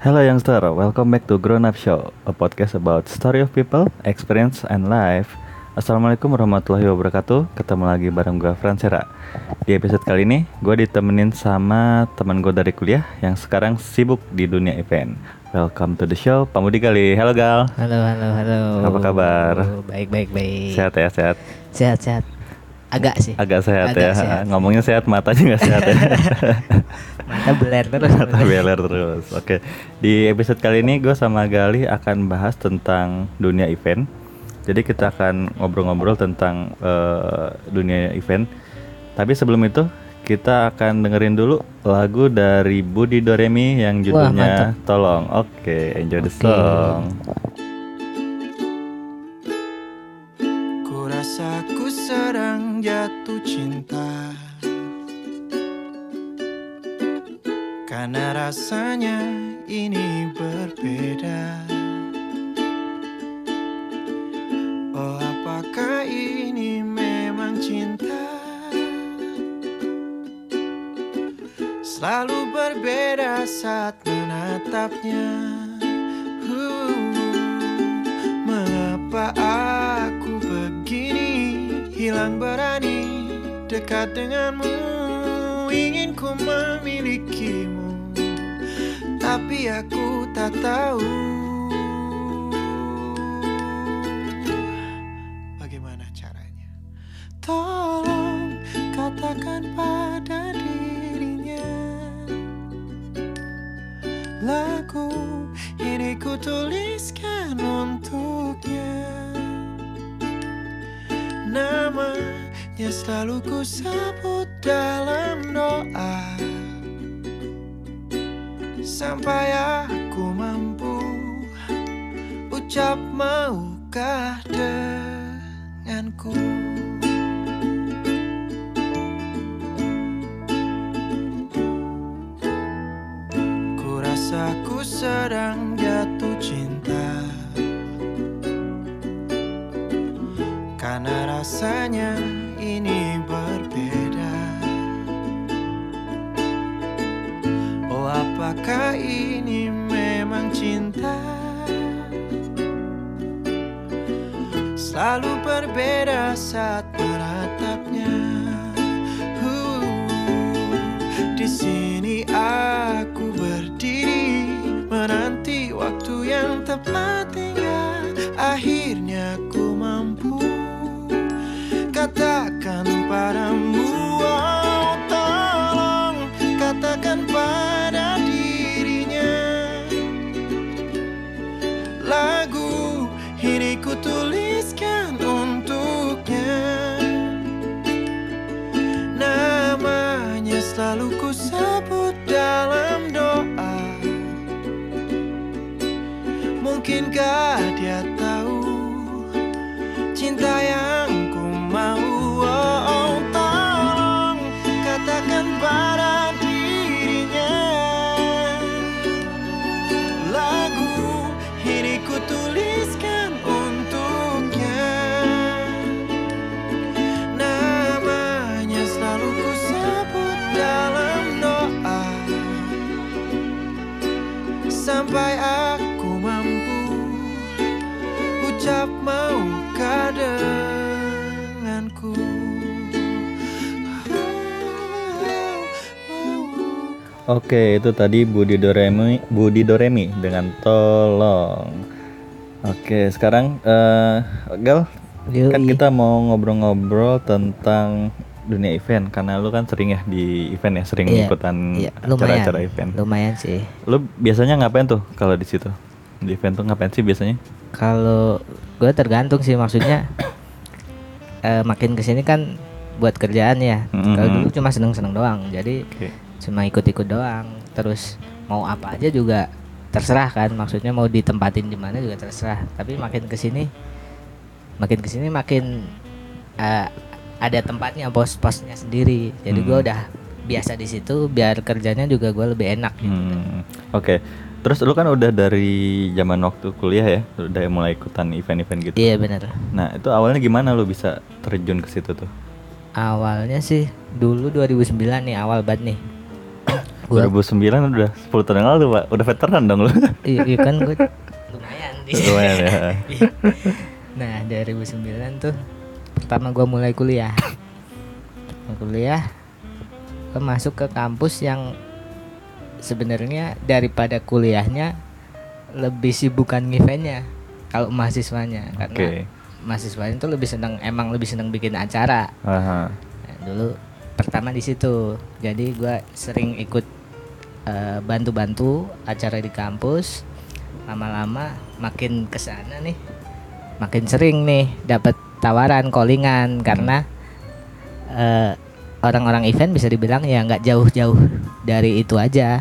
Hello youngster, welcome back to Grown Up Show, a podcast about story of people, experience, and life. Assalamualaikum warahmatullahi wabarakatuh. Ketemu lagi bareng gue Fransera. Di episode kali ini, gue ditemenin sama teman gue dari kuliah yang sekarang sibuk di dunia event. Welcome to the show, Pak Mudi kali. Halo Gal. Halo, halo, halo. Apa kabar? Baik, baik, baik. Sehat ya, sehat. Sehat, sehat. Agak sih. Agak sehat Agak ya. sehat. Ngomongnya sehat, matanya nggak sehat ya. Mata beler terus. Mata beler terus. Oke. Di episode kali ini gue sama Gali akan bahas tentang dunia event. Jadi kita akan ngobrol-ngobrol tentang eh, dunia event. Tapi sebelum itu kita akan dengerin dulu lagu dari Budi Doremi yang judulnya Tolong. Oke, enjoy the Oke. song. Jatuh cinta. Karena rasanya ini berbeda. Oh apakah ini memang cinta? Selalu berbeda saat menatapnya. Uh, Mengapa aku begini Hilang berani dekat denganmu Ingin ku memilikimu. Tapi aku tak tahu. Bagaimana caranya? Tolong katakan pada dirinya. Lagu ini ku tuliskan untuknya Namanya selalu ku sebut dalam doa. Sampai aku mampu Ucap maukah denganku? Ku rasa ku sedang jatuh cinta rasanya ini berbeda. Oh apakah ini memang cinta? Selalu berbeda saat menatapnya Uh, Di sini aku berdiri menanti waktu yang tepat hingga akhirnya padamu oh, tolong katakan pada dirinya. Lagu ini ku tuliskan untuknya. Namanya selalu ku sebut dalam doa. Mungkinkah dia tahu Cinta yang Oke, itu tadi Budi Doremi, Budi Doremi dengan Tolong. Oke, sekarang eh Gal, Yoi. kan kita mau ngobrol-ngobrol tentang dunia event karena lu kan sering ya di event ya, sering Iya, ikutan lumayan. acara-acara event. Lumayan sih. Lu biasanya ngapain tuh kalau di situ? Di event tuh ngapain sih biasanya? Kalau gue tergantung sih maksudnya eh, makin ke sini kan buat kerjaan ya. Mhm. Kalau dulu cuma seneng-seneng doang. Jadi Oke. Cuma ikut-ikut doang. Terus mau apa aja juga terserah kan. Maksudnya mau ditempatin di mana juga terserah. Tapi makin ke sini, makin ke sini makin eh, ada tempatnya pos-posnya sendiri. Jadi gue Hmm. udah biasa di situ. Biar kerjanya juga gue lebih enak. Gitu. Hmm, Oke. Terus lu kan udah dari zaman waktu kuliah ya, udah mulai ikutan event-event gitu. Iya bener. Nah, itu awalnya gimana lu bisa terjun ke situ tuh? Awalnya sih dulu 2009 nih awal banget nih. Gua- 2009 udah 10 tahun yang lalu pak udah veteran dong lu iya, iya kan gue lumayan lumayan ya Nah, 2009 tuh pertama gua mulai kuliah. Mulai kuliah gue masuk ke kampus yang sebenarnya daripada kuliahnya lebih sibukan eventnya kalau mahasiswanya oke karena mahasiswanya tuh lebih seneng emang lebih seneng bikin acara. Aha. Nah, dulu pertama di situ. Jadi gua sering ikut eh, bantu-bantu acara di kampus. Lama-lama makin ke sana nih, makin sering nih dapat tawaran callingan karena eh, orang-orang event bisa dibilang ya nggak jauh-jauh dari itu aja.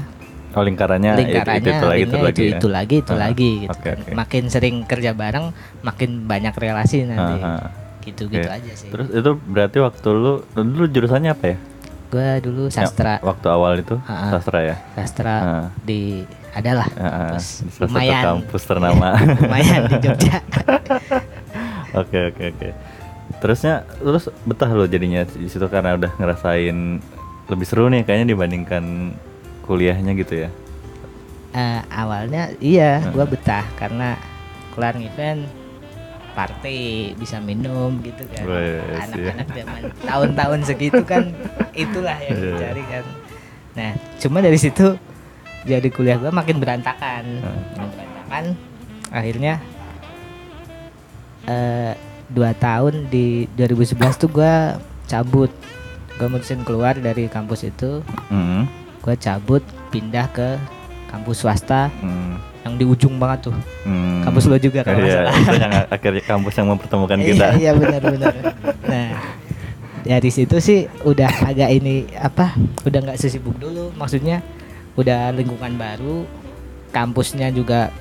oh lingkarannya, itu- Lingkarannya itu, itu, lagi itu lagi itu, ya? itu lagi itu Ah, lagi gitu. oke, kan. oke. Makin sering kerja bareng, makin banyak relasi nanti. Aha. Gitu-gitu Oke. aja sih. terus itu berarti waktu lu dulu jurusannya apa ya Gua dulu sastra, Ya, waktu awal itu Ah, ah. sastra ya sastra Ah. di adalah Ah, ah. kampus satu lumayan kampus ternama lumayan di Jogja Oke oke oke. Terusnya terus betah lo jadinya di situ karena udah ngerasain lebih seru nih kayaknya dibandingkan kuliahnya gitu ya. Eh, awalnya iya Ah. gua betah karena kelar event party bisa minum gitu kan Wes, anak-anak zaman tahun-tahun segitu kan itulah yang Iya. dicari kan nah cuma dari situ jadi kuliah gua makin berantakan Ah. makin berantakan akhirnya eh dua tahun di 2011 tuh gua cabut gua mutusin keluar dari kampus itu Hmm. gua cabut pindah ke kampus swasta Hmm. Yang di ujung banget tuh. Hmm. kampus lo juga kalau nggak Iya, itu yang akhirnya kampus yang mempertemukan kita. iya iya benar benar. Nah dari situ sih udah agak ini apa udah nggak sesibuk dulu. Maksudnya udah lingkungan baru kampusnya juga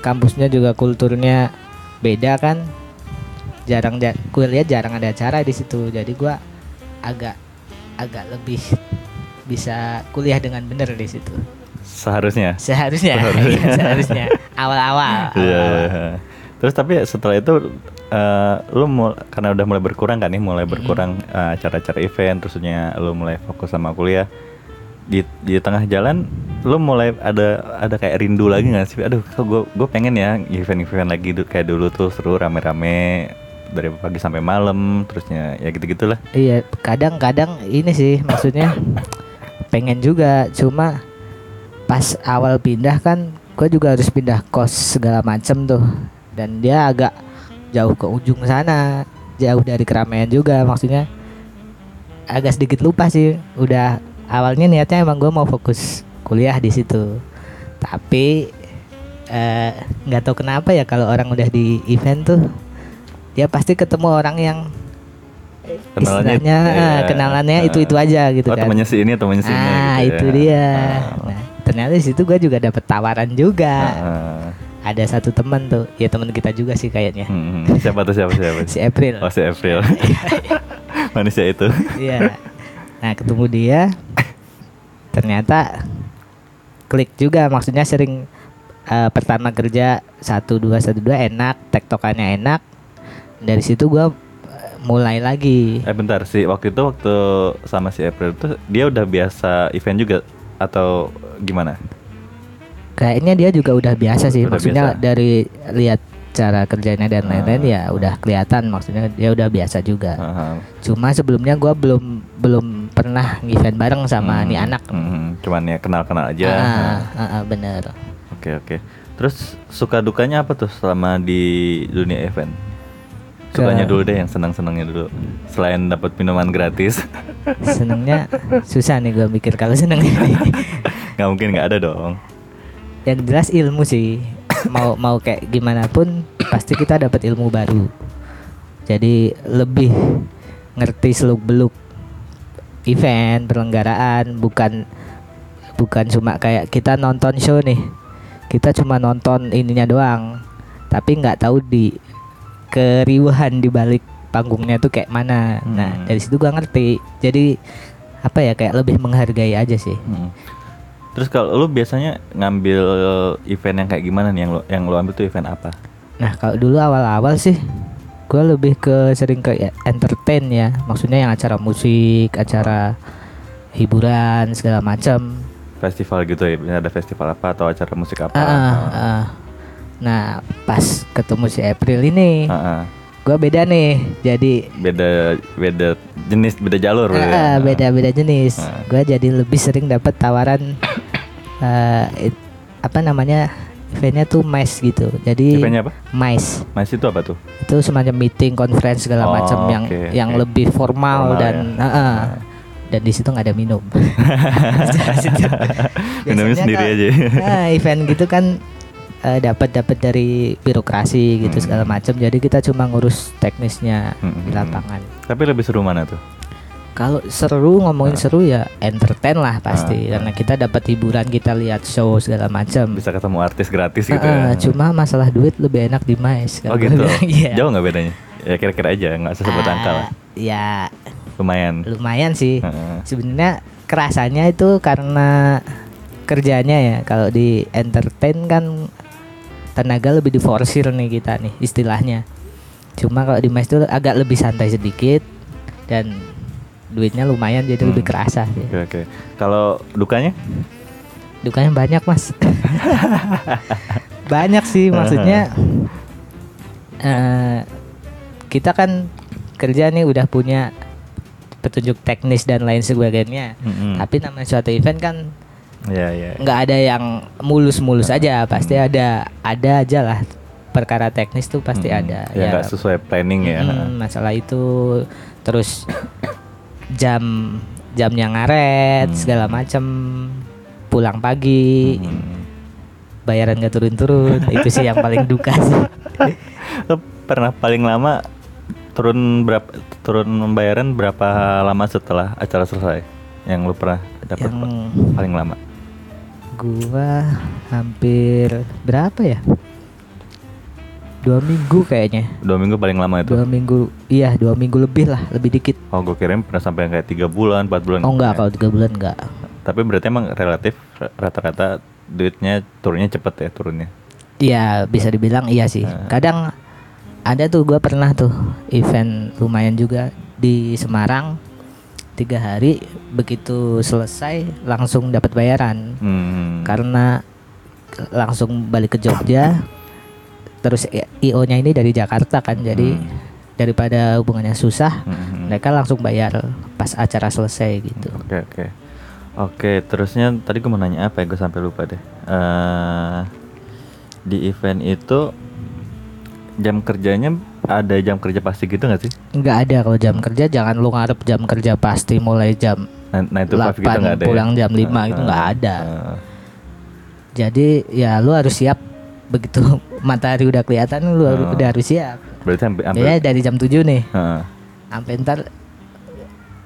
kampusnya juga kulturnya beda kan. Jarang ja- gue lihat jarang ada acara di situ. Jadi gua agak agak lebih bisa kuliah dengan bener di situ Seharusnya. seharusnya seharusnya awal-awal Iya. awal-awal. iya. Terus tapi setelah itu eh, lu mul- karena udah mulai berkurang kan nih, mulai berkurang eh, acara-acara event, terusnya lu mulai fokus sama kuliah. Di di tengah jalan lu mulai ada ada kayak rindu lagi nggak sih? Aduh, kok gue gue pengen ya event-event lagi kayak dulu tuh seru rame-rame dari pagi sampai malam, terusnya ya gitu-gitulah. Iya, kadang-kadang ini sih maksudnya pengen juga, cuma pas awal pindah kan gue juga harus pindah kos segala macem tuh, dan dia agak jauh ke ujung sana, jauh dari keramaian juga, maksudnya agak sedikit lupa sih. Udah awalnya niatnya emang gue mau fokus kuliah di situ, tapi eh, nggak tahu kenapa ya kalau orang udah di event tuh dia pasti ketemu orang yang Kenalannya istilahnya iya. ah, kenalannya itu itu aja gitu oh, kan temannya si ini, temannya si ini. ah gitu itu ya. dia Oh. nah ternyata di situ gue juga dapet tawaran juga. Ah, ada satu teman tuh. Ya teman kita juga sih kayaknya. Hmm. Siapa tuh siapa siapa? si April. Oh si April. Manusia itu. Iya. Nah ketemu dia. Ternyata klik juga. Maksudnya sering eh, pertama kerja satu dua satu dua enak. Tektokannya enak. Dari situ gua eh, mulai lagi. Eh bentar sih. Waktu itu waktu sama si April tuh dia udah biasa event juga atau gimana? kayaknya dia juga udah biasa sih Udah maksudnya biasa. dari lihat cara kerjanya dan Ah. lain-lain ya udah kelihatan maksudnya dia udah biasa juga Aha. cuma sebelumnya gua belum belum pernah event bareng sama Hmm, nih anak hmm, cuman ya kenal-kenal aja. ah, Nah, ah, ah, bener Oke oke. Terus suka dukanya apa tuh selama di dunia event? Sukanya dulu deh yang senang-senangnya dulu. Selain dapat minuman gratis, senengnya susah nih gua mikir kalau seneng nggak mungkin nggak ada dong. yang jelas ilmu sih. Mau mau kayak gimana pun pasti kita dapat ilmu baru. Jadi lebih ngerti seluk beluk event perlenggaraan bukan bukan cuma kayak kita nonton show nih. Kita cuma nonton ininya doang. Tapi nggak tahu di keriuhan di balik panggungnya tuh kayak mana nah Hmm. dari situ gua ngerti jadi apa ya kayak lebih menghargai aja sih Hmm. Terus kalau lu biasanya ngambil event yang kayak gimana nih yang lu yang lu ambil tuh event apa? Nah kalau dulu awal-awal sih gue lebih ke sering ke entertain ya Maksudnya yang acara musik, acara hiburan segala macam festival gitu ya ada festival apa atau acara musik apa ah, ah. Nah, pas ketemu si April ini, Ah, ah. gua beda nih. Jadi beda beda jenis beda jalur ah, ya. ah, beda-beda jenis. Ah. Gua jadi lebih sering dapat tawaran eh, it- apa namanya? Eventnya tuh MICE gitu. Jadi Eventnya apa MICE masih itu apa tuh itu semacam meeting, conference segala Oh, macam yang oke, yang lebih formal, Formal dan ya. ah, ah. dan di situ nggak ada minum. minumnya sendiri kalau- aja Nah, event gitu kan eh, dapat dapat dari birokrasi gitu Hmm. segala macam. Jadi kita cuma ngurus teknisnya Hmm. di lapangan. tapi lebih seru mana tuh Kalau seru ngomongin seru ya entertain lah pasti Ah, karena kita dapat hiburan, kita lihat show segala macam. bisa ketemu artis gratis gitu Ah, ya cuma masalah duit lebih enak di MICE. oh gitu bilang. Iya. jauh nggak bedanya ya kira-kira aja nggak usah sebut Ah, angka lah Ya lumayan lumayan sih. Heeh. Sebenarnya kerasanya itu karena kerjanya ya. Kalau di entertain kan tenaga lebih diforsir nih kita nih istilahnya. Cuma kalau di mes itu agak lebih santai sedikit dan duitnya lumayan jadi lebih Hmm. kerasa sih. oke oke kalau dukanya Dukanya banyak mas. banyak sih maksudnya. eh kita kan kerja nih udah punya petunjuk teknis dan lain sebagainya. Mm-mm. Tapi namanya suatu event kan ya ya nggak ada yang mulus-mulus aja, pasti ada ada aja lah perkara teknis tuh pasti Mm-mm. ada. ya nggak sesuai planning ya mm, masalah itu terus jam jamnya ngaret Hmm. segala macam pulang pagi Mm. bayaran gak turun-turun itu sih yang paling duka sih Lo pernah paling lama turun berapa turun pembayaran berapa lama setelah acara selesai yang lu pernah dapat yang paling lama gua hampir berapa ya? Dua minggu kayaknya. Dua minggu paling lama itu? Dua minggu iya dua minggu lebih lah lebih dikit. Oh gue kirain pernah sampai kayak tiga bulan empat bulan. Oh enggak Ya. kalau tiga bulan enggak. Tapi berarti emang relatif rata-rata duitnya turunnya cepet ya turunnya? Iya bisa dibilang iya sih. Nah. Kadang ada tuh gua pernah tuh event lumayan juga di Semarang tiga hari begitu selesai langsung dapat bayaran hmm. karena langsung balik ke Jogja terus IO nya ini dari Jakarta kan jadi Hmm. daripada hubungannya susah Hmm. mereka langsung bayar pas acara selesai gitu. Oke oke oke terusnya tadi gue mau nanya apa ya gue sampai lupa deh Eh di event itu jam kerjanya ada jam kerja pasti gitu nggak sih? nggak ada kalau jam kerja jangan lu ngarep jam kerja pasti mulai jam Nah, itu 8 gitu ada. ya? pulang jam 5 itu Ah, nggak ada. ah. Jadi ya lu harus siap begitu matahari udah kelihatan lu Ah. udah harus siap. berarti hampir Ya dari jam 7 nih ah. sampai ntar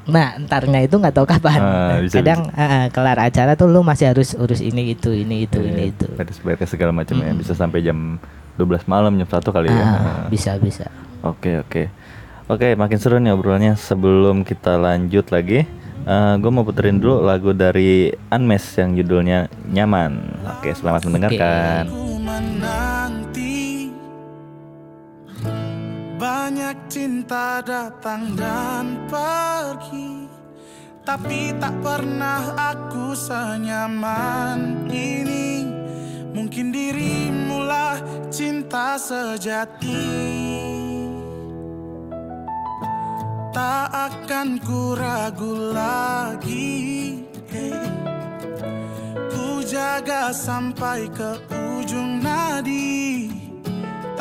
Nah, entarnya itu nggak tahu kapan. Ah, bisa, Kadang ah, ah, kelar acara tuh lu masih harus urus ini itu, ini itu, ini itu. beres-beres segala macam ya Mm. bisa sampai jam 12 malam jam 1 kali ya. Ah, bisa bisa. Oke oke. Oke makin seru nih obrolannya. Sebelum kita lanjut lagi gue mau puterin dulu lagu dari Unmes yang judulnya Nyaman. Oke selamat mendengarkan. Menanti Banyak cinta datang dan pergi Tapi tak pernah aku senyaman ini Mungkin dirimulah cinta sejati. Tak akan ku ragu lagi. Ku jaga sampai ke ujung nadi.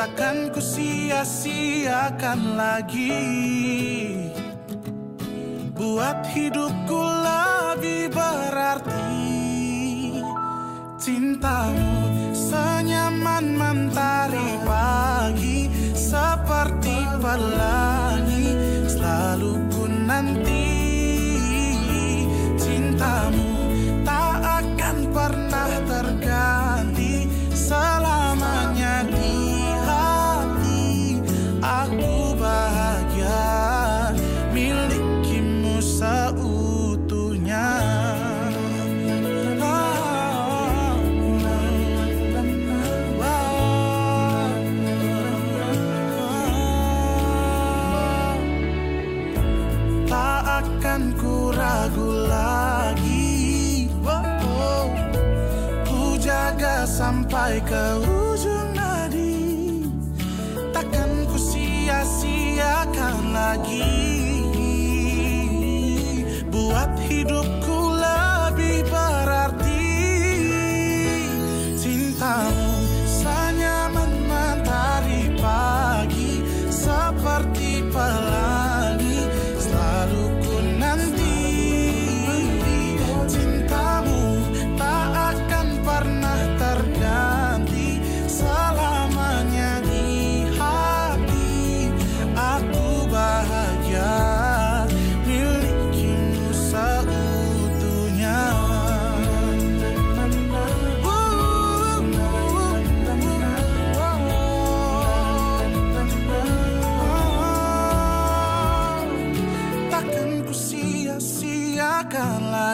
Takkan ku sia-siakan lagi. Buat hidupku lebih berarti Cintamu senyaman mentari pagi Seperti pelangi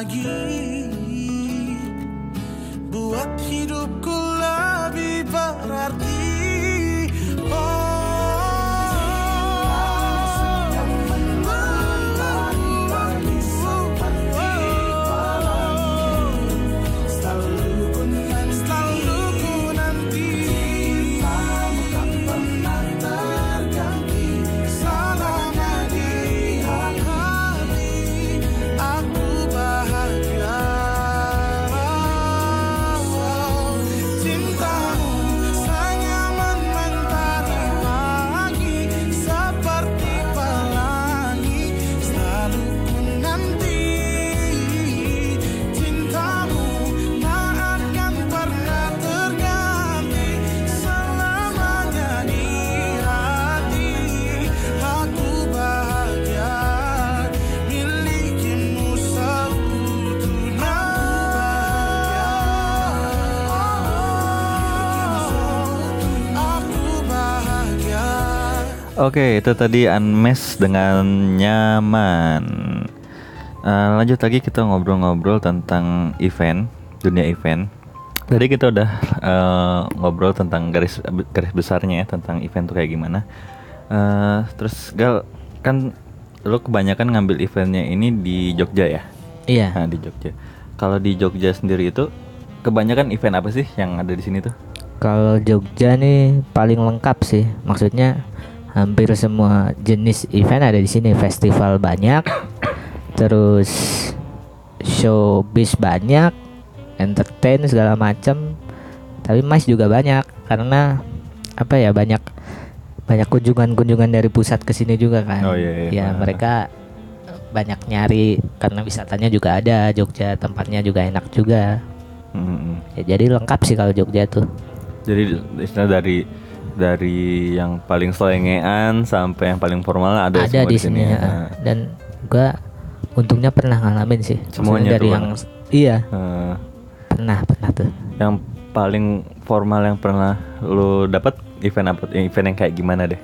sia-siakan Oke, itu tadi Unmesh dengan nyaman. Eh, lanjut lagi kita ngobrol-ngobrol tentang event, dunia event. Tadi kita udah eh, ngobrol tentang garis garis besarnya ya tentang event tuh kayak gimana. Eh, terus Gal kan lo kebanyakan ngambil eventnya ini di Jogja ya? Iya. Nah, di Jogja. Kalau di Jogja sendiri itu kebanyakan event apa sih yang ada di sini tuh? Kalau Jogja nih paling lengkap sih. Maksudnya hampir semua jenis event ada di sini. Festival banyak, terus showbiz banyak, entertain segala macam. Tapi mas juga banyak karena apa ya banyak banyak kunjungan-kunjungan dari pusat ke sini juga kan. Oh, iya, iya. Ya mereka banyak nyari karena wisatanya juga ada Jogja tempatnya juga enak juga. Hmm. Ya, jadi lengkap sih kalau Jogja tuh. Jadi istilah dari dari yang paling selengean sampai yang paling formal ada, ada di sini ya. Nah, dan gua untungnya pernah ngalamin sih. Maksudnya Semuanya dari tuh, yang iya. Eh, pernah pernah tuh. Yang paling formal yang pernah lu dapat event apa? Event yang kayak gimana deh?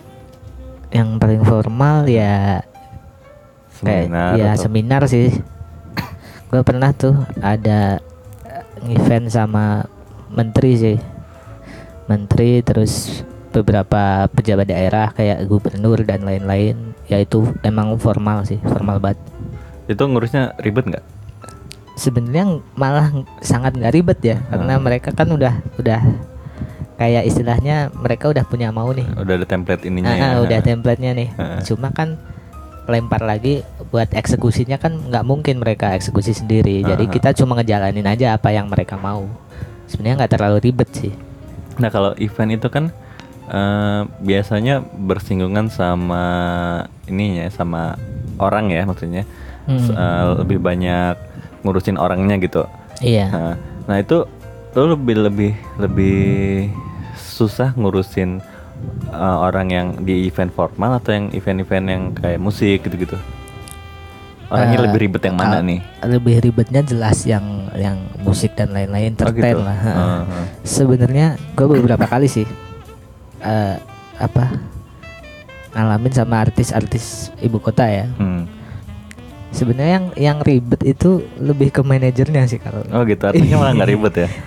yang paling formal ya kayak Seminar ya atau- seminar sih. Gua pernah tuh ada eh, event sama menteri sih. Menteri terus beberapa pejabat daerah kayak gubernur dan lain-lain ya itu emang formal sih formal banget Itu ngurusnya ribet nggak? sebenarnya malah sangat nggak ribet ya karena Hmm. mereka kan udah udah kayak istilahnya mereka udah punya mau nih Udah ada template ininya Ah, ya? ah, udah templatenya nih Heeh. cuma kan lempar lagi buat eksekusinya kan nggak mungkin mereka eksekusi sendiri jadi Aha. kita cuma ngejalanin aja apa yang mereka mau sebenarnya nggak terlalu ribet sih Nah kalau event itu kan eh, biasanya bersinggungan sama ininya sama orang ya maksudnya Hmm. Eh, lebih banyak ngurusin orangnya gitu. iya Nah, nah itu lo lebih lebih lebih susah ngurusin eh, orang yang di event formal atau yang event-event yang kayak musik gitu-gitu. Orangnya Eh, lebih ribet yang mana nih? lebih ribetnya jelas yang yang musik dan lain-lain Oh, entertain gitu. lah. Heeh, heeh. sebenarnya gue beberapa kali sih eh apa ngalamin sama artis-artis ibu kota ya Hmm. sebenarnya yang yang ribet itu lebih ke manajernya sih kalau Oh gitu, artinya malah nggak ribet ya?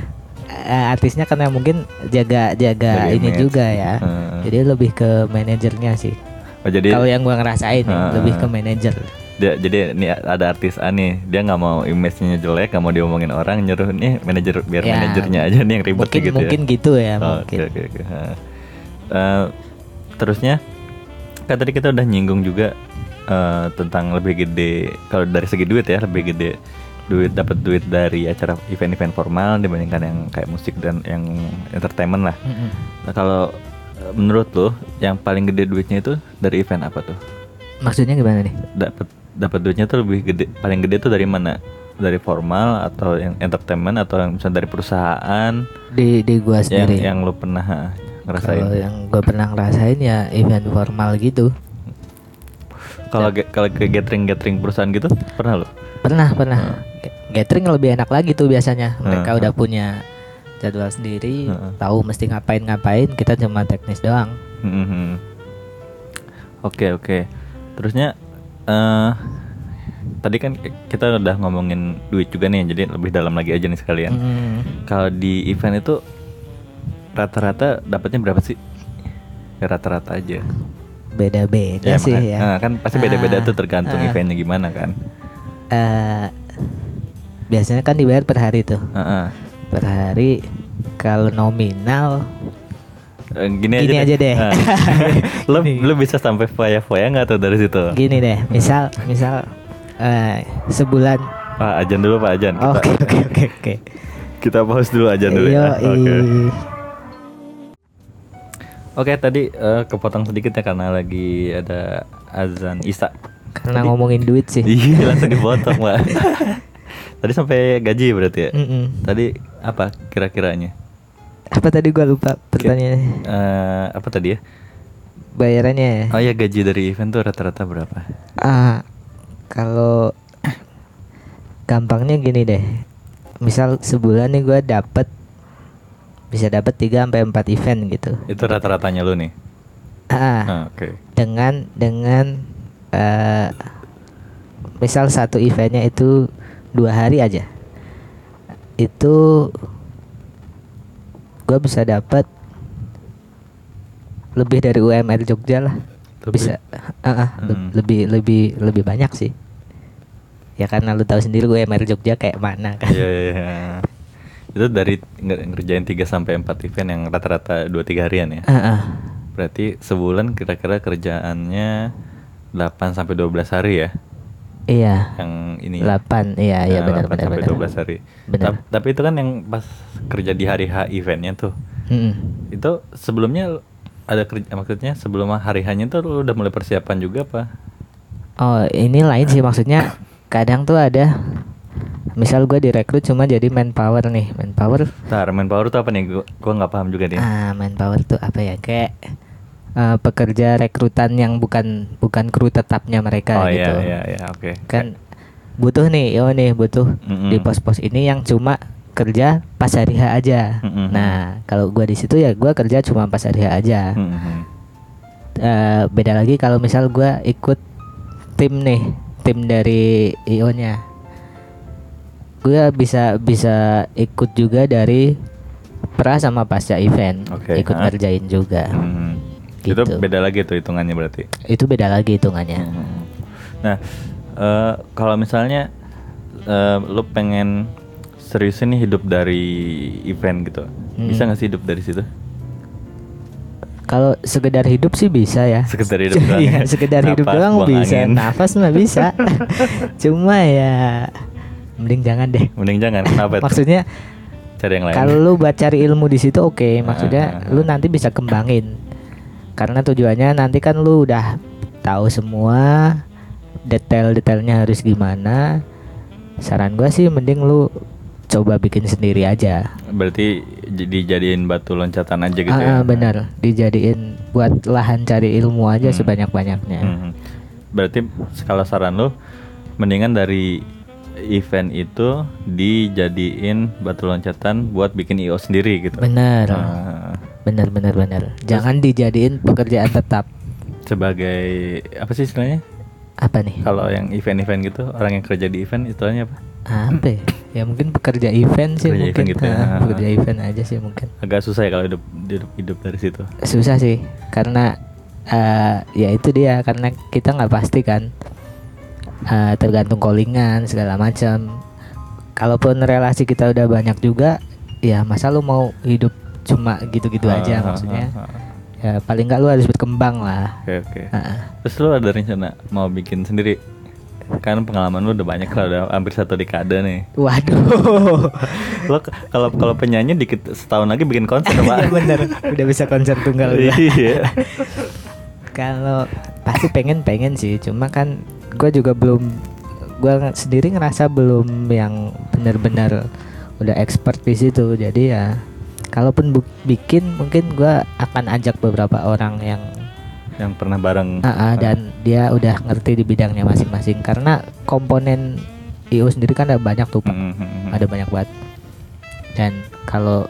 Eh, artisnya karena mungkin jaga jaga Jaga ini image. juga ya Heeh. jadi lebih ke manajernya sih Oh jadi kalau yang gua ngerasain nih, Heeh. lebih ke manajer dia jadi ini ada artis A nih dia nggak mau image-nya jelek nggak mau diomongin orang nyuruh nih manajer biar Ya, manajernya aja nih yang ribet mungkin gitu mungkin ya gitu ya Oh, mungkin oke oke oke Eh, terusnya kan tadi kita udah nyinggung juga eh, tentang lebih gede kalau dari segi duit ya lebih gede duit dapat duit dari acara event-event formal dibandingkan yang kayak musik dan yang entertainment lah. Nah kalau eh, menurut lo yang paling gede duitnya itu dari event apa tuh? maksudnya gimana nih Dapat dapat duitnya tuh lebih gede paling gede tuh dari mana? Dari formal atau yang entertainment atau yang misalnya dari perusahaan di di gua yang sendiri yang lo pernah ngerasain? kalau yang gua pernah ngerasain ya event formal gitu Kalau kalau ke gathering gathering perusahaan gitu pernah lo? pernah pernah gathering lebih enak lagi tuh biasanya mereka Hmm. udah punya jadwal sendiri Hmm. tahu mesti ngapain ngapain kita cuma teknis doang Mhm. Oke oke. Terusnya eh tadi kan kita udah ngomongin duit juga nih, jadi lebih dalam lagi aja nih sekalian. Mm. Kalau di event itu rata-rata dapatnya berapa sih? Ya, rata-rata aja. beda-beda sih maka- ya nah, kan pasti beda-beda Ah, tuh tergantung ah. eventnya gimana kan. Eh, biasanya kan dibayar per hari tuh Heeh. per hari kalau nominal Eh, Gini, Gini aja deh. Nah. lu, Gini. lu bisa sampai foya-foya nggak tuh dari situ? gini deh misal misal eh, sebulan Pak Ajan dulu Pak Ajan. Oke oke oke oke kita pause dulu Ajan dulu ya. Yoi. Oke. Oke tadi eh, kepotong sedikit ya karena lagi ada azan Isa. karena ngomongin duit sih Iya langsung dipotong Pak. tadi sampai gaji berarti ya. Mm-mm. Tadi apa kira-kiranya? apa tadi gua lupa pertanyaannya Eh, apa tadi ya? bayarannya ya Oh ya gaji dari event tuh rata-rata berapa? Ah, kalau gampangnya gini deh. Misal sebulan nih gue dapet bisa dapat 3 sampai 4 event gitu. Itu rata-ratanya lu nih. Ah, Ah, Oke. dengan dengan eh misal satu eventnya itu dua hari aja. Itu gue bisa dapat lebih dari UMR Jogja lah. Lebih? Bisa ah, le- Hmm. lebih lebih lebih banyak sih. Ya karena lu tahu sendiri UMR Jogja kayak mana kan. Iya iya. iya. Itu dari nge- ngerjain 3 sampai 4 event yang rata-rata 2 3 harian ya. Ah, ah. Berarti sebulan kira-kira kerjaannya 8 sampai 12 hari ya Iya. yang ini. 8 iya iya Nah, benar 8 benar sampai benar. 12 hari. Benar. Ta- Tapi itu kan yang pas kerja di hari H eventnya tuh. Mm-mm. Itu sebelumnya ada kerja maksudnya sebelum hari hanya tuh lu udah mulai persiapan juga apa? Oh ini lain sih maksudnya kadang tuh ada misal gue direkrut cuma jadi manpower nih manpower Ntar manpower tuh apa nih? Gua, gua nggak paham juga nih. ah manpower tuh apa ya kayak eh, pekerja rekrutan yang bukan bukan kru tetapnya mereka oh gitu iya iya iya oke. kan butuh nih yo nih butuh Mm-mm. di pos-pos ini yang cuma kerja pas hari H aja Mm-mm. nah kalau gua di situ ya gua kerja cuma pas hari H aja Mhm. Eh, beda lagi kalau misal gua ikut tim nih tim dari IO nya gue bisa bisa ikut juga dari pra sama pasca event Oke, ikut ha? ngerjain juga. Itu Gitu. beda lagi tuh hitungannya berarti. itu beda lagi hitungannya Mhm. Nah, eh, kalau misalnya eh, lu pengen seriusin nih hidup dari event gitu, bisa Hmm. nggak sih hidup dari situ? kalau sekedar hidup sih bisa ya Sekedar hidup doang Iya, ya? sekedar hidup doang bisa angin. nafas mah bisa cuma ya mending jangan deh Mending jangan. Kenapa? maksudnya cari yang lain. Kalau lu buat cari ilmu di situ oke, maksudnya Ah. lu nanti bisa kembangin. Karena tujuannya nanti kan lu udah tahu semua detail-detailnya harus gimana. Saran gua sih mending lu coba bikin sendiri aja. Berarti dijadiin batu loncatan aja gitu ah, ya? benar, dijadiin buat lahan cari ilmu aja Hmm. sebanyak-banyaknya. Mhm. Berarti kalau saran lu mendingan dari event itu dijadiin batu loncatan buat bikin IO sendiri gitu. Benar. Ah, Benar benar benar. Jangan dijadiin pekerjaan tetap. sebagai apa sih istilahnya? Apa nih? Kalau yang event-event gitu, orang yang kerja di event istilahnya apa? Apa ya? Ya mungkin pekerja event sih Pekerja mungkin. event gitu ya. Ah, pekerja event aja sih mungkin. Agak susah ya kalau hidup hidup, hidup dari situ. susah sih karena eh ya itu dia karena kita nggak pasti kan eh, tergantung callingan segala macam kalaupun relasi kita udah banyak juga ya masa lu mau hidup cuma gitu-gitu aja Ah, maksudnya ah, ah, ah. ya paling nggak lu harus berkembang lah Oke oke. Heeh. Terus lu ada rencana mau bikin sendiri? Kan pengalaman lu udah banyak lah, udah hampir satu dekade nih. waduh Lu k- kalau kalau penyanyi dikit setahun lagi bikin konser pak. bener udah bisa konser tunggal. Iya. kalau pasti pengen pengen sih cuma kan gue juga belum gue sendiri ngerasa belum yang benar-benar udah expert di situ jadi ya kalaupun bu- bikin mungkin gue akan ajak beberapa orang yang Yang pernah bareng. ah, ah, dan dia udah ngerti di bidangnya masing-masing karena komponen IO sendiri kan ada banyak tuh Pak. Mm, mm, mm. ada banyak banget dan kalau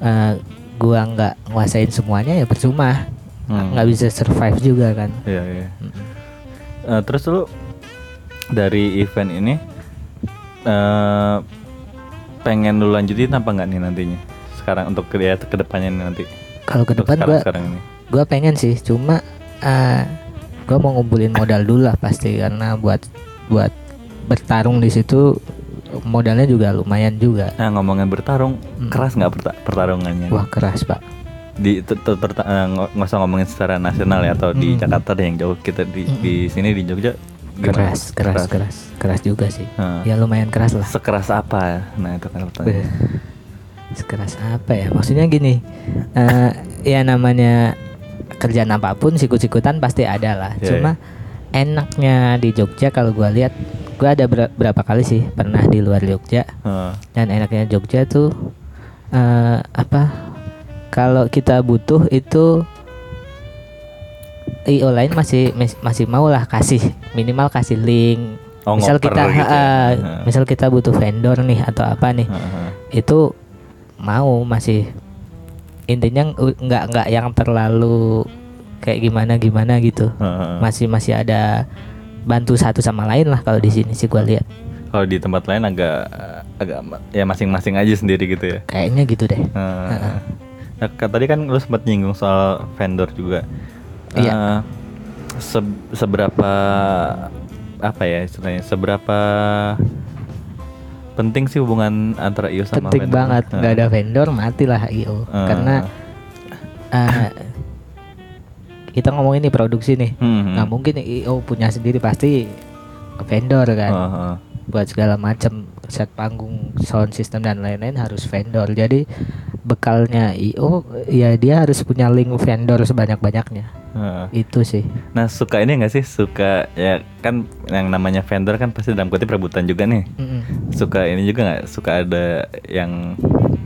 eh, gua nggak nguasain semuanya ya percuma Hmm. nggak bisa survive juga kan Iya iya. Mm-mm. Eh, terus lu dari event ini eh pengen lu lanjutin apa nggak nih nantinya? Sekarang untuk ke ya, ke depannya nih nanti. kalau ke depan gua sekarang ini. gua pengen sih cuma eh gua mau ngumpulin modal dulu lah pasti karena buat buat bertarung di situ modalnya juga lumayan juga Nah ngomongin bertarung, Hmm. keras nggak perta- pertarungannya? wah keras pak di eh, nggak usah ngomongin secara nasional ya atau di. Jakarta deh yang jauh kita di di sini di Jogja gimana? keras keras keras keras juga sih Heeh. ya lumayan keras lah sekeras apa nah itu kan pertanyaan Sekeras apa ya? Maksudnya gini, eh ya namanya kerjaan apa pun sikut-sikutan pasti ada lah. Iya, Cuma enaknya di Jogja kalau gua lihat, gua ada ber- berapa kali sih pernah di luar Jogja Heeh. dan enaknya Jogja tuh eh apa? Kalau kita butuh itu IO lain masih masih mau lah kasih minimal kasih link. Oh, misal kita gitu ya. misal kita butuh vendor nih atau apa nih Heeh. itu mau masih intinya nggak nggak yang terlalu kayak gimana gimana gitu Heeh. masih masih ada bantu satu sama lain lah kalau di sini sih gua lihat kalau di tempat lain agak agak ya masing-masing aja sendiri gitu ya kayaknya gitu deh Heeh. Nah, tadi kan lu sempat nyinggung soal vendor juga. Iya. Eh, se- seberapa apa ya istilahnya? Seberapa penting sih hubungan antara IO sama penting vendor? banget Heeh. nggak ada vendor matilah IO Heeh. karena eh, kita ngomongin nih produksi nih Hmm, nggak mungkin IO punya sendiri pasti ke vendor kan Heeh. buat segala macam set panggung sound system dan lain-lain harus vendor jadi bekalnya IO ya dia harus punya link vendor sebanyak-banyaknya Heeh. itu sih Nah suka ini nggak sih suka ya kan yang namanya vendor kan pasti dalam kutip rebutan juga nih. Mm-mm. Suka ini juga nggak suka ada yang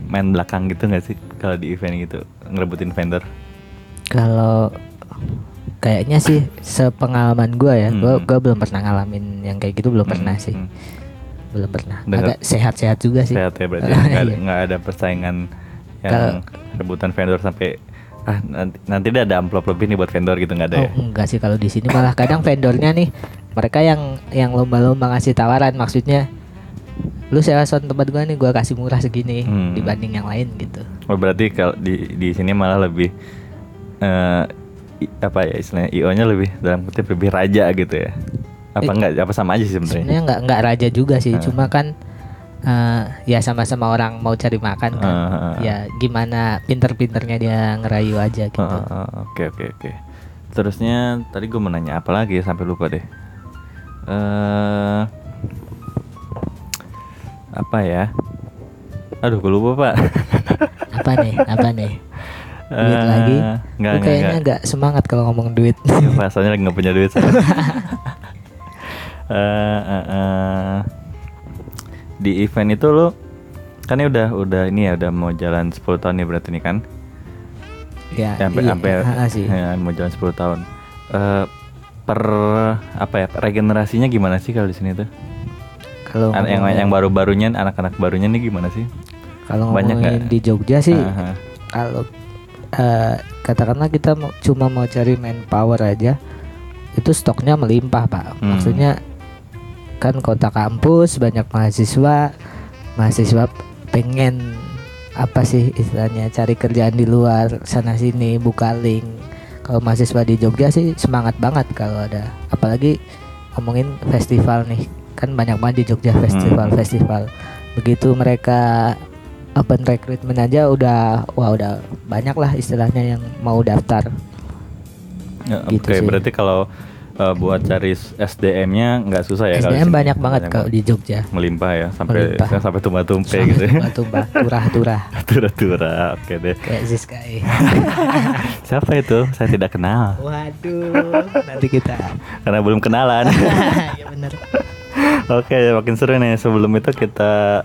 main belakang gitu nggak sih kalau di event gitu ngerebutin vendor? kalau kayaknya sih sepengalaman gua ya gua Hmm. gua belum pernah ngalamin yang kayak gitu belum pernah Hmm, sih hmm. belum pernah Dengar- agak sehat-sehat juga sih Sehat ya berarti nggak ada, Iya. nggak ada persaingan yang Kalau- rebutan vendor sampai ah nanti nanti dia ada amplop lebih nih buat vendor gitu nggak ada Oh ya? enggak sih kalau di sini malah kadang vendornya nih mereka yang yang lomba-lomba ngasih tawaran maksudnya lu sewa sound tempat gua nih gua kasih murah segini Hmm. dibanding yang lain gitu. Oh berarti kalau di di sini malah lebih eh i- apa ya istilahnya IO-nya lebih dalam kutip lebih raja gitu ya? Apa Eh, enggak? Apa sama aja sih sebenarnya? Sebenarnya nggak nggak raja juga sih, Hmm. cuma kan eh, ya sama-sama orang mau cari makan kan. Ah. Ya gimana pinter-pinternya dia ngerayu aja gitu. Oke oke oke. Terusnya tadi gue mau nanya apa lagi ya sampai lupa deh. Eh apa ya? Aduh gue lupa pak. Apa nih? Apa nih? Duit Eh, lagi? Enggak Lu enggak kayaknya nggak semangat kalau ngomong duit. Iya, Pak, soalnya lagi nggak punya duit. Eh, eh, eh. Di event itu lo kan ini udah udah ini ya udah mau jalan 10 tahun ya berarti nih kan? ya, sampai iya, sampai sih. ya, mau jalan 10 tahun. Eh per apa ya regenerasinya gimana sih kalau di sini tuh? Kalau An- yang yang baru-barunya anak-anak barunya nih gimana sih? kalau banyak nggak? di Jogja sih kalau eh, katakanlah kita cuma mau cari manpower aja itu stoknya melimpah pak Hmm. maksudnya kan kota kampus banyak mahasiswa. Mahasiswa pengen apa sih istilahnya cari kerjaan di luar sana sini buka link. Kalau mahasiswa di Jogja sih semangat banget kalau ada. Apalagi ngomongin festival nih. Kan banyak banget di Jogja festival festival. Begitu mereka open recruitment aja udah wah udah banyak lah istilahnya yang mau daftar. Ya, Gitu Oke, sih. berarti kalau eh, buat cari SDM-nya nggak susah ya SDM banyak banget kalau di Jogja melimpah ya sampai Melimpah. sampai tumpah-tumpe Sampai gitu. ya. tumbah-tumbah turah-turah Tura-tura. Oke deh. kayak Ziskai Siapa itu? Saya tidak kenal waduh nanti kita karena belum kenalan. ya bener Oke, makin seru nih. Sebelum itu kita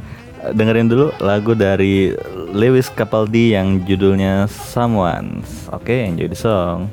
dengerin dulu lagu dari Lewis Capaldi yang judulnya Someone. Oke, enjoy the song.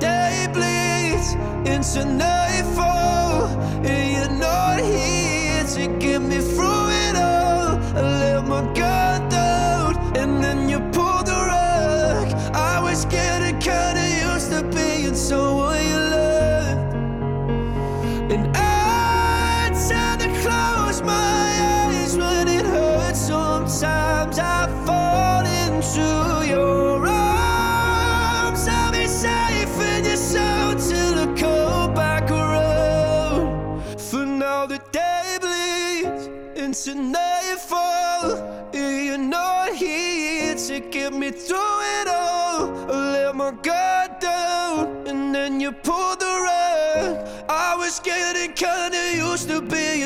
day bleeds into nightfall,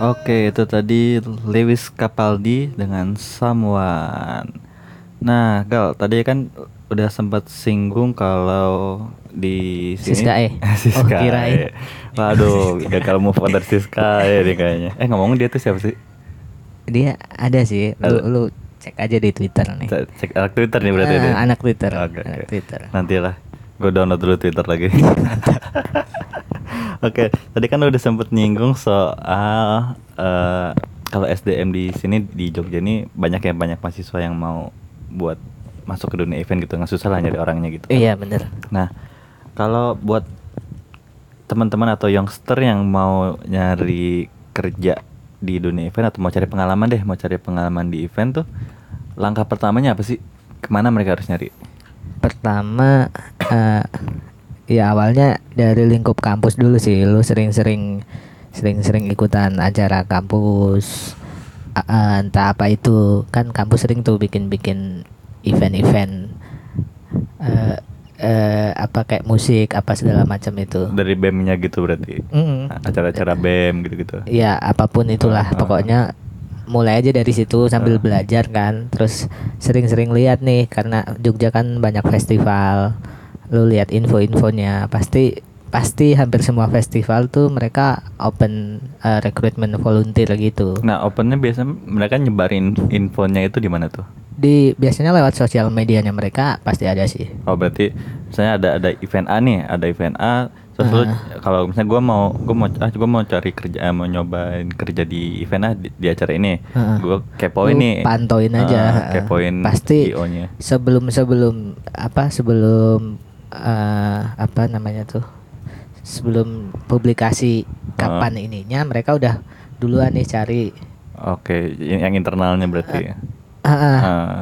Oke, itu tadi Lewis Capaldi dengan Someone. Nah, Gal, tadi kan udah sempat singgung kalau di sini Siska E. Oh, Siska kirain. E. Waduh, gagal move on dari Siska E nih kayaknya. Eh, ngomong dia tuh siapa sih? dia ada sih lu, lu cek aja di Twitter nih Cek, cek anak Twitter nih berarti Ah, dia. anak Twitter, Oke, anak oke. Twitter. Nantilah. Gue download dulu Twitter lagi. Oke, tadi kan udah sempet nyinggung soal eh, kalau SDM di sini di Jogja ini banyak ya banyak mahasiswa yang mau buat masuk ke dunia event gitu nggak susah lah nyari orangnya gitu. iya bener Nah, kalau buat teman-teman atau youngster yang mau nyari kerja di dunia event atau mau cari pengalaman deh, mau cari pengalaman di event tuh, langkah pertamanya apa sih? Ke mana mereka harus nyari? pertama eh, ya awalnya dari lingkup kampus dulu sih lu sering-sering sering-sering ikutan acara kampus eh, entah apa itu kan kampus sering tuh bikin-bikin event-event eh eh, apa kayak musik apa segala macam itu Dari BEM-nya gitu berarti. Mm. Acara-acara BEM gitu-gitu. ya apa pun itulah Ah, ah. pokoknya mulai aja dari situ sambil Ah. belajar kan terus sering-sering lihat nih karena Jogja kan banyak festival lu lihat info-infonya pasti pasti hampir semua festival tuh mereka open uh, recruitment volunteer gitu. Nah, opennya biasanya mereka nyebarin infonya itu di mana tuh? Di biasanya lewat sosial medianya mereka pasti ada sih. Oh berarti misalnya ada ada event A nih, ada event A. Terus lu kalau misalnya gue mau gue mau ah gue mau cari kerja eh, mau nyobain kerja di event A di, di acara ini, Heeh. gue kepoin Lu nih. pantauin aja. Ah, heeh. kepoin pasti sebelum sebelum apa sebelum eh, apa namanya tuh sebelum publikasi kapan ininya mereka udah duluan nih cari Oke, yang yang internalnya berarti. Ah, ah. Ah.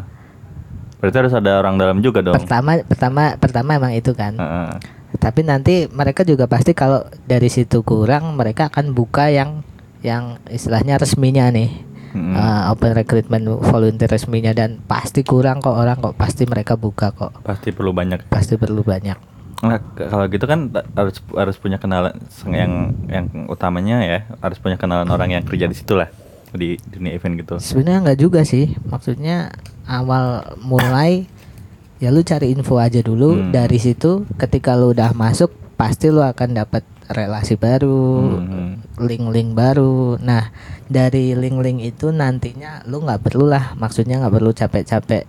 berarti harus ada orang dalam juga dong. pertama pertama pertama emang itu kan Heeh. tapi nanti mereka juga pasti kalau dari situ kurang mereka akan buka yang yang istilahnya resminya nih Mm-mm. Eh, open recruitment volunteer resminya dan pasti kurang kok orang kok pasti mereka buka kok Pasti perlu banyak. pasti perlu banyak Nah, kalau gitu kan harus harus punya kenalan yang yang utamanya ya harus punya kenalan orang yang kerja di situ lah di dunia event gitu. sebenarnya nggak juga sih maksudnya awal mulai ya lu cari info aja dulu Hmm. dari situ ketika lu udah masuk pasti lu akan dapat relasi baru Hmm. link-link baru nah dari link-link itu nantinya lu nggak perlu lah maksudnya nggak perlu capek-capek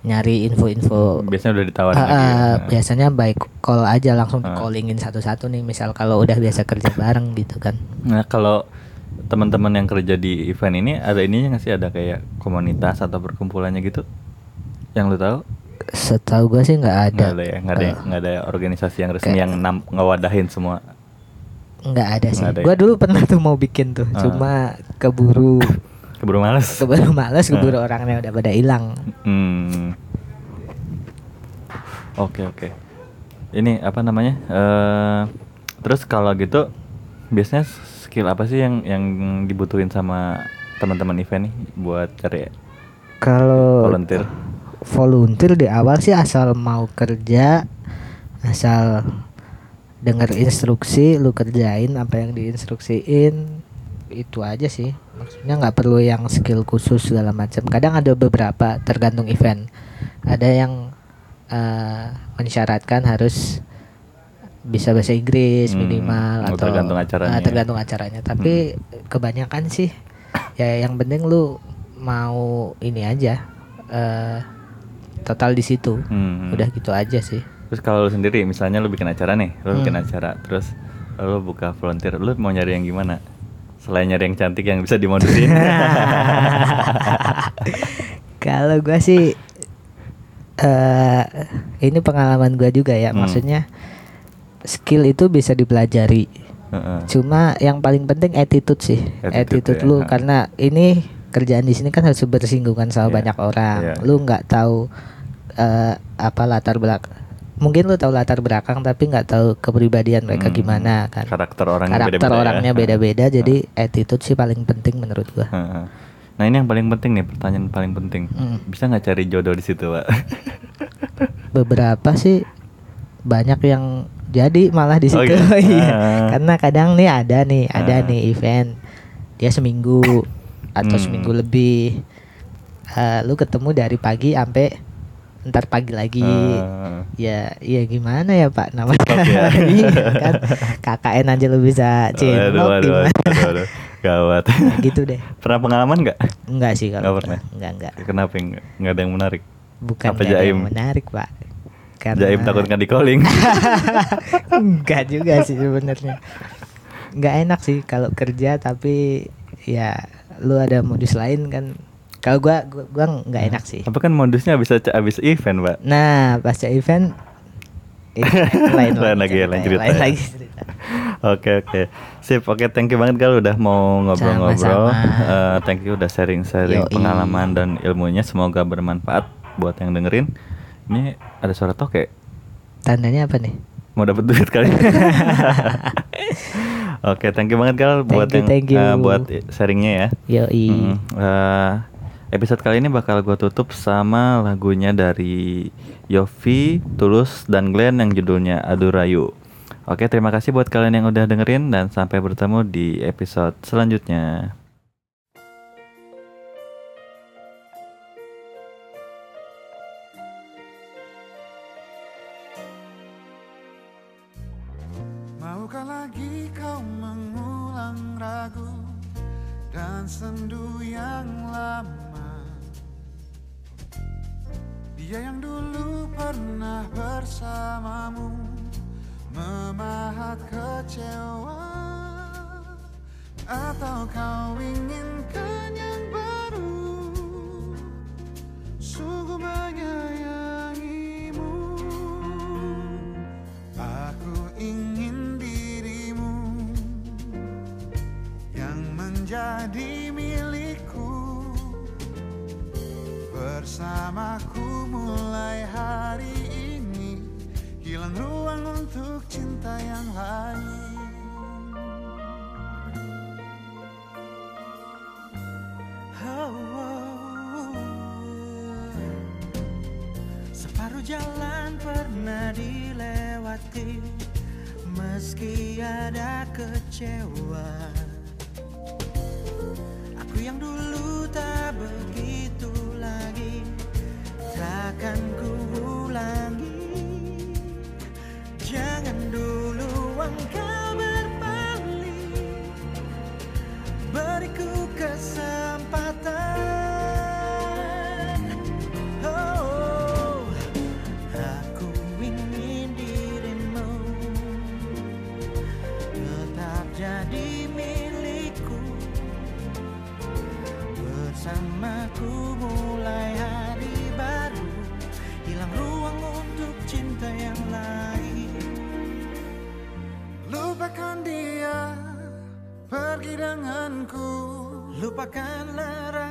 nyari info-info Biasanya udah ditawarin Ah, lagi. ya. ah, biasanya baik call aja langsung Ah. callingin satu-satu nih misal kalau udah biasa kerja bareng gitu kan Nah, kalau teman-teman yang kerja di event ini ada ininya nggak sih ada kayak komunitas atau perkumpulannya gitu? Yang lu tahu? setahu gua sih nggak ada Nggak ada ya, nggak ada, Eh, nggak ada organisasi yang resmi kayak- yang nam, ngewadahin semua. Nggak ada sih Nggak ada ya? gua dulu pernah tuh mau bikin tuh Ah. cuma keburu Keburu males. keburu males keburu Ah. orangnya udah pada hilang Hmm. Oke oke. Ini apa namanya? eh terus kalau gitu biasanya skill apa sih yang yang dibutuhin sama teman-teman event nih buat cari kalau volunteer? volunteer di awal sih asal mau kerja asal denger instruksi lu kerjain apa yang diinstruksiin. Itu aja sih. Maksudnya nggak perlu yang skill khusus segala macam. Kadang ada beberapa tergantung event. Ada yang eh, mensyaratkan harus bisa bahasa Inggris Hmm, minimal oh, atau tergantung acaranya. eh, tergantung acaranya. Tapi kebanyakan sih ya yang penting lu mau ini aja eh total di situ. Hmm. udah gitu aja sih Terus kalau lu sendiri misalnya lu bikin acara nih, lu bikin Hmm. acara terus lu buka volunteer, lu mau nyari yang gimana? Selain nyari yang cantik yang bisa dimodusin. kalau gua sih eh ini pengalaman gua juga ya Hmm. maksudnya skill itu bisa dipelajari Heeh. cuma yang paling penting attitude sih Attitude attitude, ya, lu karena ini kerjaan di sini kan harus bersinggungan sama Iya, banyak orang iya. lu nggak tahu eh, apa latar belakang mungkin lu tahu latar belakang tapi nggak tahu kepribadian mereka Hmm. gimana kan Karakter orangnya karakter beda-beda ya. orangnya beda-beda jadi attitude sih paling penting menurut gua Heeh. Nah ini yang paling penting nih, pertanyaan paling penting. Hmm. Bisa nggak cari jodoh di situ, Pak? beberapa sih banyak yang jadi malah di Oh situ gitu? Iya. Ah. karena kadang nih ada nih ada Ah. nih event dia seminggu atau Hmm. seminggu lebih Eh, lu ketemu dari pagi sampai ntar pagi lagi Ah. ya ya gimana ya pak namanya Stop ya. Iya kan KKN aja lu bisa waduh, gimana. Gawat. gitu deh Pernah pengalaman nggak? enggak sih Nggak kalau pernah? enggak enggak Kenapa nggak nggak ada yang menarik? bukan Apa nggak ada yang jaim? menarik pak karena Jaim takut nggak di calling. enggak juga sih sebenarnya nggak enak sih kalau kerja tapi ya lu ada modus lain kan kalau gua gua, gua nggak enak sih. Apa kan modusnya bisa abis event, Pak? nah pasca event lain, Lain lagi ya, lain cerita lain ya. lagi cerita. Oke oke. Sip oke thank you banget kalau udah mau ngobrol-ngobrol. Eh, thank you udah sharing-sharing pengalaman dan ilmunya. Semoga bermanfaat buat yang dengerin. Ini ada suara toke? Tandanya apa nih? Mau dapat duit kali? Oke thank you banget Gal buat you, yang you. eh, buat sharingnya ya. Yoi. Mm, eh, episode kali ini bakal gue tutup sama lagunya dari Yofi, Tulus, dan Glenn yang judulnya Adu Rayu. Oke, terima kasih buat kalian yang udah dengerin dan sampai bertemu di episode selanjutnya. bersamamu memahat kecewa. Atau kau inginkan yang baru? Sungguh menyayangimu. Aku ingin dirimu yang menjadi milikku. Bersamaku Bukan ruang untuk cinta yang lain oh, oh, oh. Separuh jalan pernah dilewati Meski ada kecewa Aku yang dulu denganku. Lupakanlah